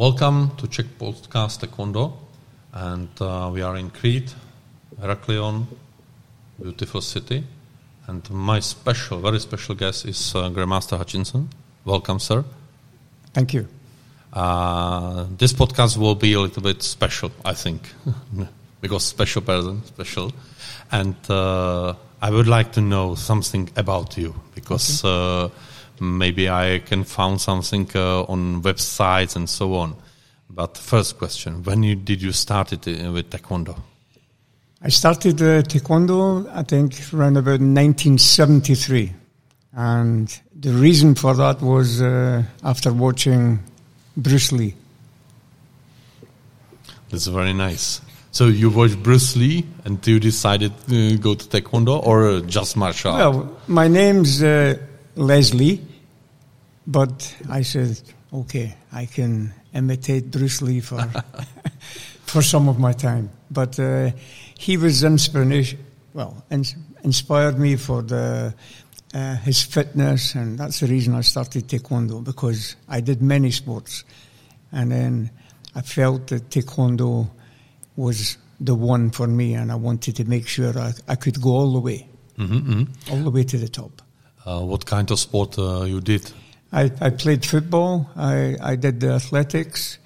Welcome to Czech Podcast Taekwondo, and uh, we are in Crete, Heraklion, beautiful city. And my special, very special guest is uh, Grandmaster Hutchinson. Welcome, sir. Thank you. Uh, this podcast will be a little bit special, I think, because special person, special. And uh, I would like to know something about you because uh, maybe I can find something uh, on websites and so on. But first question: When you, did you start it uh, with taekwondo? I started uh, taekwondo, I think, around about 1973. And the reason for that was uh, after watching Bruce Lee. That's very nice. So you watched Bruce Lee and you decided to go to taekwondo or just martial art? Well, my name's uh, Leslie, but I said, okay, I can imitate Bruce Lee for for some of my time. But uh, he was inspiration. Well, ins- inspired me for the uh, his fitness, and that's the reason I started taekwondo because I did many sports, and then I felt that taekwondo was the one for me, and I wanted to make sure I, I could go all the way, hmm all the way to the top. Uh, what kind of sport uh, you did? I, I played football. I, I did the athletics,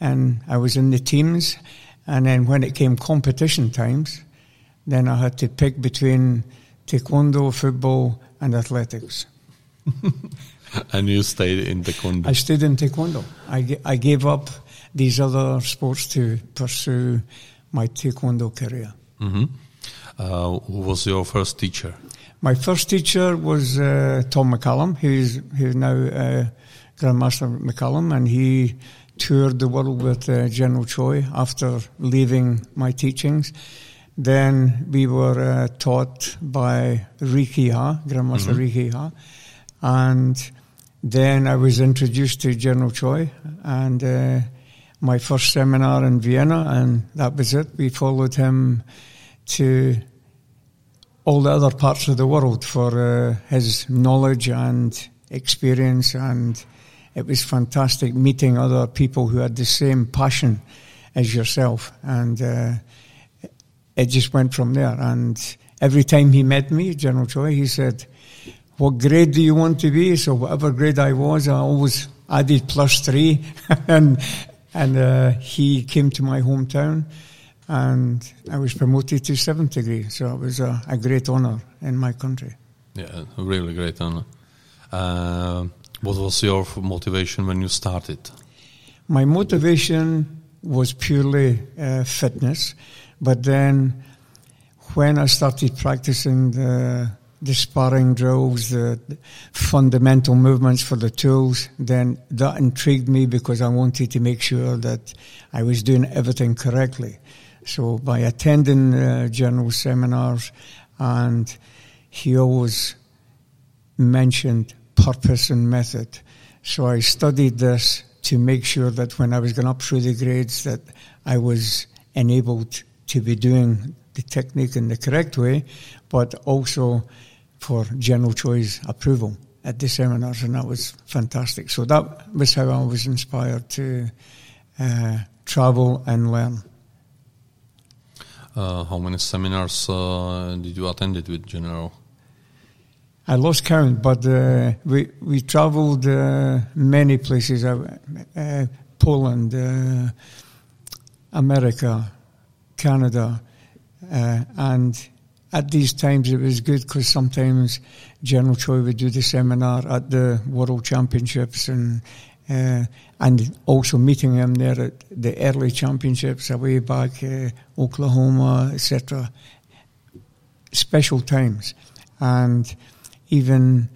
and I was in the teams. And then when it came competition times, then I had to pick between taekwondo, football, and athletics. and you stayed in taekwondo. I stayed in taekwondo. I, I gave up these other sports to pursue my taekwondo career. hmm Uh, who was your first teacher? My first teacher was uh, Tom McCallum, who's who's now uh, Grandmaster McCallum, and he toured the world with uh, General Choi after leaving my teachings. Then we were uh, taught by Rhee Ki Ha, Grandmaster Rhee Ki Ha, and then I was introduced to General Choi, and uh, my first seminar in Vienna, and that was it. We followed him to all the other parts of the world for uh, his knowledge and experience, and it was fantastic meeting other people who had the same passion as yourself, and uh, it just went from there. And every time he met me, General Choi, he said, "What grade do you want to be?" So whatever grade I was, I always added plus three, and and uh, he came to my hometown and I was promoted to seventh degree. So it was a, a great honor in my country. Yeah, a really great honor. Uh, what was your motivation when you started? My motivation was purely uh, fitness, but then when I started practicing the, the sparring drills, the fundamental movements for the tools, then that intrigued me because I wanted to make sure that I was doing everything correctly. So by attending uh, general seminars, and he always mentioned purpose and method. So I studied this to make sure that when I was going up through the grades that I was enabled to be doing the technique in the correct way, but also for General Choi's approval at the seminars, and that was fantastic. So that was how I was inspired to uh, travel and learn. Uh, how many seminars uh, did you attend it with General? I lost count, but uh, we we traveled many places: Poland, America, Canada, uh, and at these times it was good because sometimes General Choi would do the seminar at the World Championships and. Uh, and also meeting him there at the early championships away back, uh, Oklahoma, etc. Special times, and even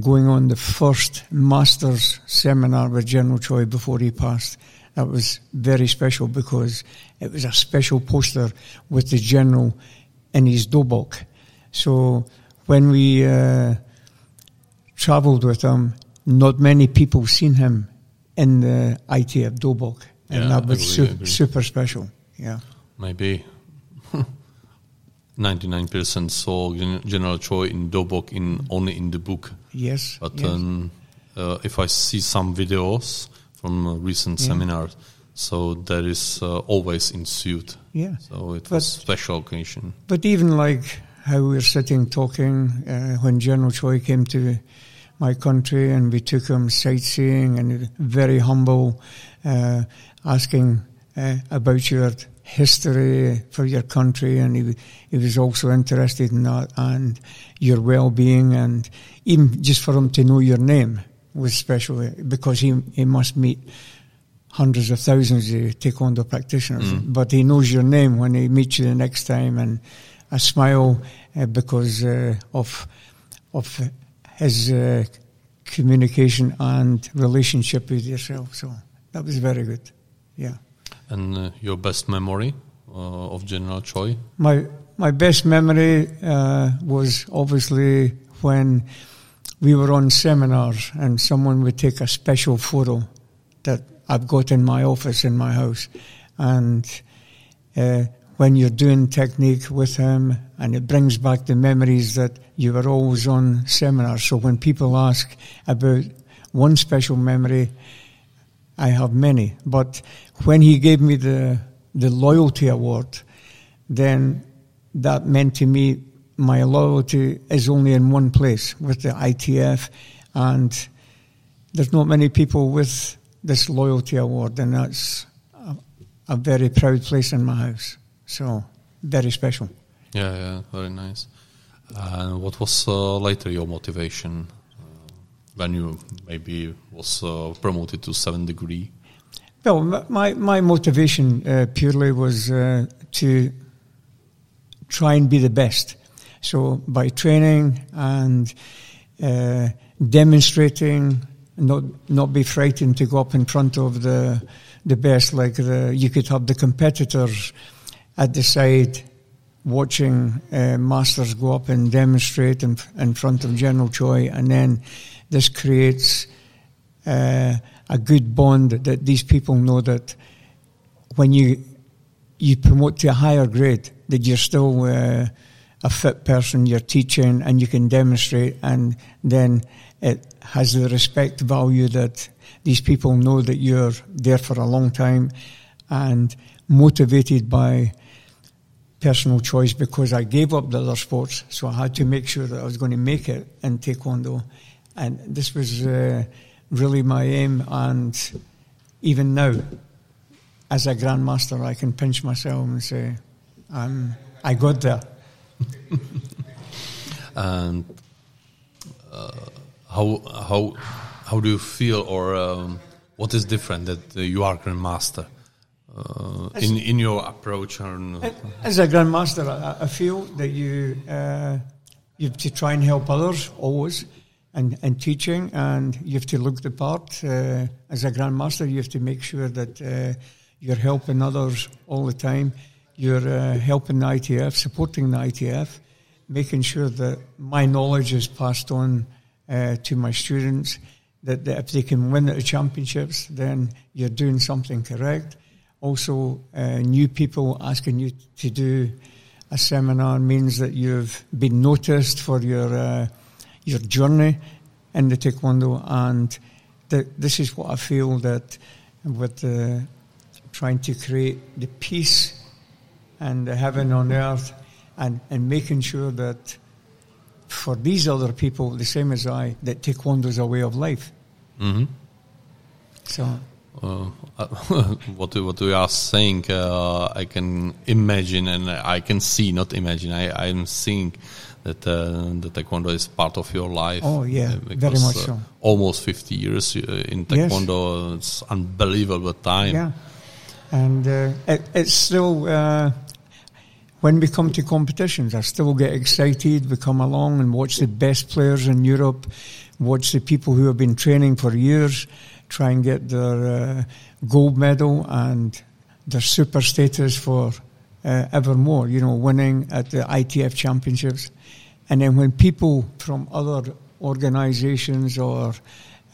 going on the first Masters seminar with General Choi before he passed. That was very special because it was a special poster with the General in his dobok. So when we uh, travelled with him, not many people seen him in the ITF dobok. And Yeah, that was su- super special. Yeah. Maybe 99% saw Gen- Choi in Dobok in only in the book. Yes. But yes. um, uh, if I see some videos from uh, recent Yeah. seminars. So that is uh, always ensued. Yeah. So it But- was special occasion. But even like how we were sitting talking uh, when General Choi came to my country and we took him sightseeing and very humble, uh, asking uh, about your history for your country and he, he was also interested in that and your well-being and even just for him to know your name was special because he, he must meet hundreds of thousands of taekwondo practitioners, but he knows your name when he meets you the next time, and a smile uh, because uh, of of his uh, communication and relationship with yourself. So that was very good. Yeah, And uh, your best memory uh, of General Choi? my my best memory uh, was obviously when we were on seminars and someone would take a special photo that I've got in my office in my house, and uh, when you're doing technique with him, and it brings back the memories that you were always on seminars. So when people ask about one special memory, I have many. But when he gave me the the loyalty award, then that meant to me my loyalty is only in one place with the ITF, and there's not many people with this loyalty award, and that's a, a very proud place in my house. So very special. Yeah, yeah, very nice. And what was uh, later your motivation uh, when you maybe was uh, promoted to seven degree? Well, my my motivation uh, purely was uh, to try and be the best. So by training and uh, demonstrating, not not be frightened to go up in front of the the best. Like the you could have the competitors at the side watching uh, masters go up and demonstrate in, in front of General Choi, and then this creates uh, a good bond that these people know that when you you promote to a higher grade, that you're still uh, a fit person, you're teaching, and you can demonstrate, and then it has the respect value that these people know that you're there for a long time and motivated by personal choice because I gave up the other sports, so I had to make sure that I was going to make it in Taekwondo. And this was uh, really my aim, and even now, as a grandmaster, I can pinch myself and say, I'm, I got there. And uh, how how how do you feel, or um, what is different that uh, you are grandmaster uh, in in your approach? And, As a grandmaster, I, I feel that you uh, you have to try and help others always, and, and teaching, and you have to look the part. Uh, as a grandmaster, you have to make sure that uh, you're helping others all the time. You're uh, helping the ITF, supporting the ITF, making sure that my knowledge is passed on uh, to my students. That, that if they can win at the championships, then you're doing something correct. Also, uh, new people asking you to do a seminar means that you've been noticed for your uh, your journey in the taekwondo, and this is what I feel that with uh, trying to create the peace and the heaven on earth, and and making sure that for these other people, the same as I, that taekwondo is a way of life. Mhm. So Uh, what what we are saying, uh, I can imagine and I can see, not imagine. I I'm seeing that uh, the taekwondo is part of your life. Oh, yeah, uh, very much uh, so. Almost fifty years uh, in taekwondo. It's unbelievable time. Yeah, and uh, it, it's still uh, when we come to competitions, I still get excited. We come along and watch the best players in Europe, watch the people who have been training for years, try and get their uh, gold medal and their super status for uh, ever. You know, winning at the ITF championships, and then when people from other organisations or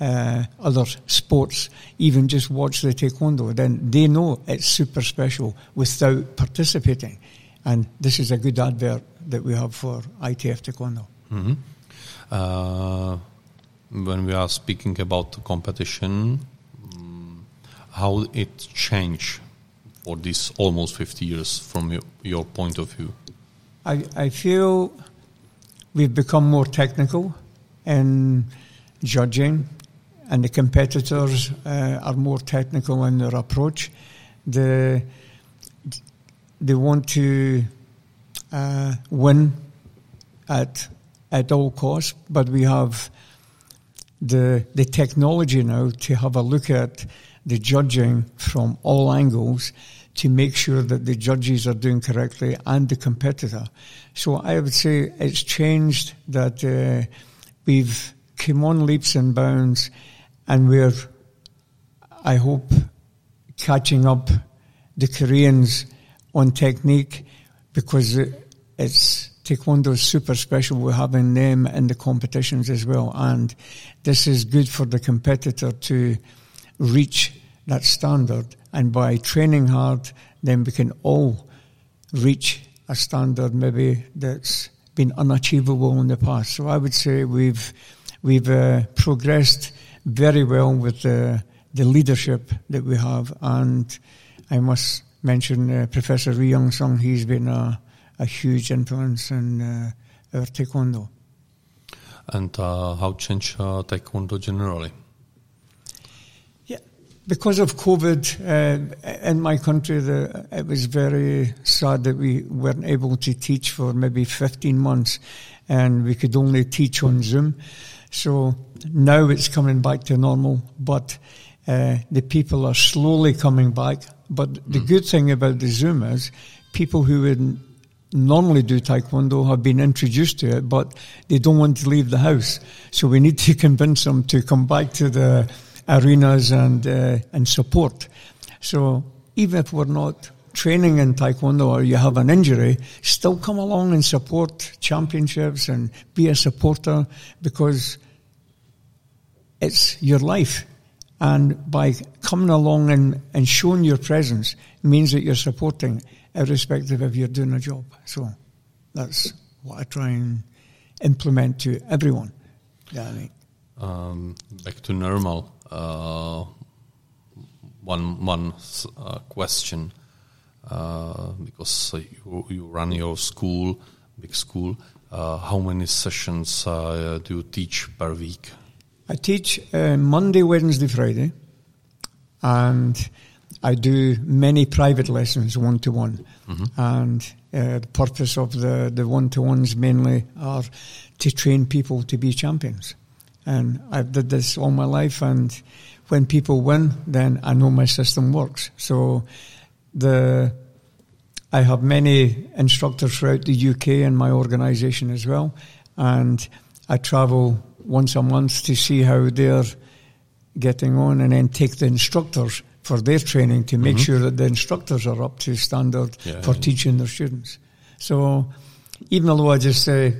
uh, other sports even just watch the taekwondo, then they know it's super special without participating. And this is a good advert that we have for ITF taekwondo. Mhm. Uh, when we are speaking about the competition, mm, how it changed for these almost 50 years from your, your point of view? I, I feel we've become more technical in judging, and the competitors uh, are more technical in their approach. The, they want to uh, win at at all costs, but we have the the technology now to have a look at the judging from all angles to make sure that the judges are doing correctly and the competitor. So I would say it's changed that uh, we've come on leaps and bounds, and we're, I hope, catching up the Koreans on technique because it's Taekwondo is super special. We're having them in the competitions as well. And this is good for the competitor to reach that standard. And by training hard, then we can all reach a standard maybe that's been unachievable in the past. So I would say we've, we've uh, progressed very well with the, the leadership that we have. And I must mention uh, Professor Ri Yong Son. He's been a a huge influence in uh, our taekwondo. And uh, how changed uh, taekwondo generally? Yeah, because of COVID uh, in my country, the, it was very sad that we weren't able to teach for maybe 15 months, and we could only teach on Zoom. So now it's coming back to normal, but uh, the people are slowly coming back. But the mm. good thing about the Zoom is people who would normally do taekwondo have been introduced to it, but they don't want to leave the house. So we need to convince them to come back to the arenas and uh, and support. So even if we're not training in taekwondo or you have an injury, still come along and support championships and be a supporter because it's your life. And by coming along and, and showing your presence means that you're supporting irrespective if you're doing a job. So that's what I try and implement to everyone. Yeah, I mean. um, back to normal. Uh, one one uh, question uh, because you, you run your school, big school. Uh, how many sessions uh, do you teach per week? I teach uh, Monday, Wednesday, Friday, and I do many private lessons one to one, and uh, the purpose of the the one to ones mainly are to train people to be champions. And I've did this all my life, and when people win, then I know my system works. So the I have many instructors throughout the UK in my organisation as well, and I travel once a month to see how they're getting on, and then take the instructors for their training to make mm-hmm. sure that the instructors are up to standard yeah, for yeah. teaching their students. So even though I just say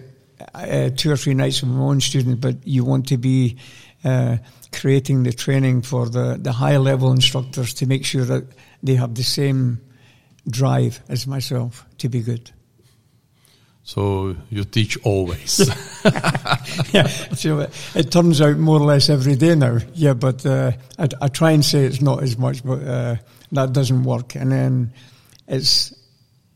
uh, two or three nights with my own students, but you want to be uh, creating the training for the, the higher level instructors to make sure that they have the same drive as myself to be good. So you teach always. yeah, so it, it, turns out more or less every day now. Yeah, but uh, I, I, try and say it's not as much, but uh, that doesn't work. And then it's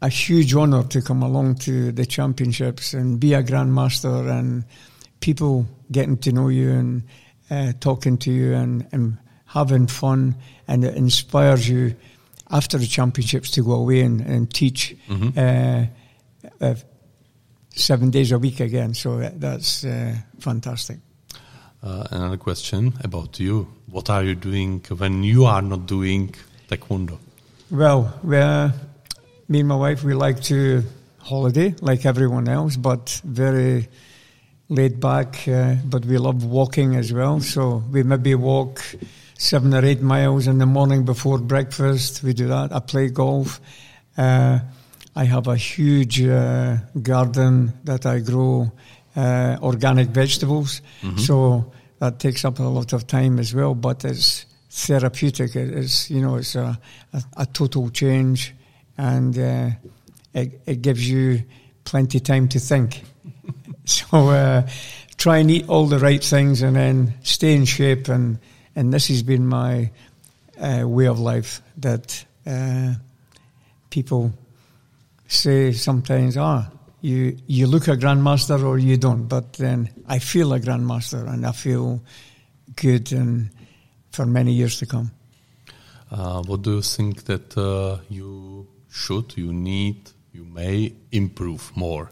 a huge honour to come along to the championships and be a grandmaster and people getting to know you and uh, talking to you and, and having fun and it inspires you after the championships to go away and, and teach mm-hmm. uh, uh, seven days a week again. So that's uh, fantastic. Uh, another question about you. What are you doing when you are not doing taekwondo? Well, me and my wife, we like to holiday like everyone else, but very laid back. Uh, but we love walking as well. So we maybe walk seven or eight miles in the morning before breakfast. We do that. I play golf. Uh, I have a huge uh, garden that I grow uh, organic vegetables, mm-hmm. so that takes up a lot of time as well. But it's therapeutic. It's you know it's a, a, a total change, and uh, it, it, gives you plenty of time to think. so uh, try and eat all the right things, and then stay in shape. And and this has been my uh, way of life that uh, people say sometimes, ah, you, you look a grandmaster or you don't. But then I feel a grandmaster and I feel good and for many years to come. Uh, what do you think that uh, you should, you need, you may improve more?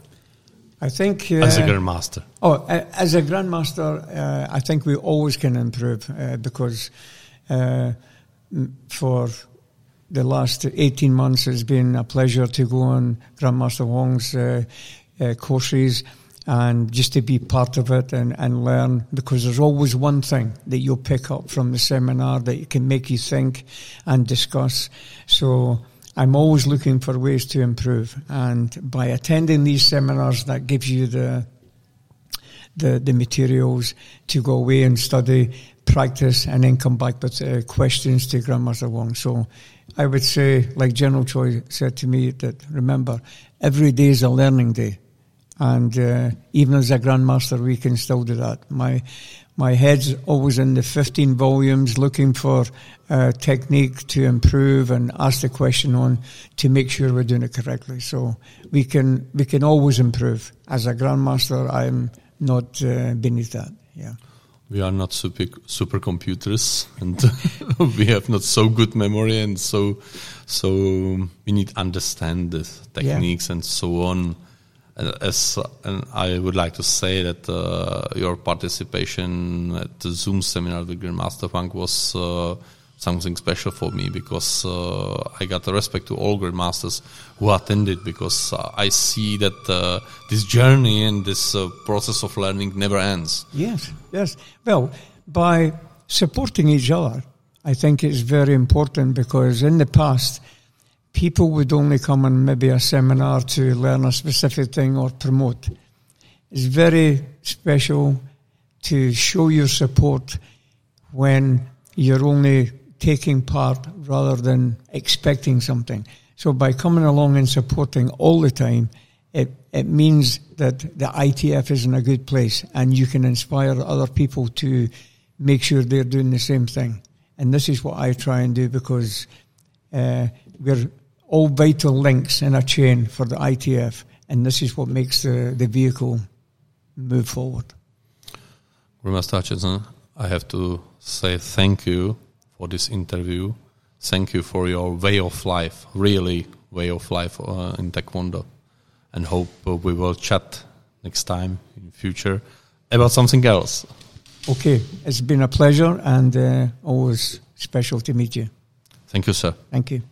I think uh, as a grandmaster. Oh, as a grandmaster, uh, I think we always can improve uh, because uh, for the last 18 months it's been a pleasure to go on Grandmaster Wong's uh, uh, courses and just to be part of it and, and learn because there's always one thing that you'll pick up from the seminar that can make you think and discuss. So I'm always looking for ways to improve and by attending these seminars that gives you the the, the materials to go away and study, practice, and then come back with uh, questions to Grandmaster Wong. So I would say, like General Choi said to me, that remember, every day is a learning day. And uh, even as a grandmaster, we can still do that. My my head's always in the 15 volumes, looking for uh, technique to improve and ask the question on to make sure we're doing it correctly. So we can we can always improve. As a grandmaster, I'm not uh, beneath that. Yeah we are not super supercomputers and we have not so good memory and so so we need to understand the techniques yeah. and so on as and I would like to say that uh, your participation at the Zoom seminar with Grandmaster Funk was uh, something special for me because uh, I got the respect to all grandmasters who attended because uh, I see that uh, this journey and this uh, process of learning never ends. Yes, yes. Well, by supporting each other, I think it's very important because in the past, people would only come on maybe a seminar to learn a specific thing or promote. It's very special to show your support when you're only taking part rather than expecting something. So by coming along and supporting all the time, it, it means that the ITF is in a good place and you can inspire other people to make sure they're doing the same thing. And this is what I try and do because uh, we're all vital links in a chain for the ITF, and this is what makes the, the vehicle move forward. Grandmaster Hutchinson, I have to say thank you for this interview. Thank you for your way of life, really way of life uh, in Taekwondo, and hope uh, we will chat next time in the future about something else. Okay, it's been a pleasure and uh, always special to meet you. Thank you, sir. Thank you.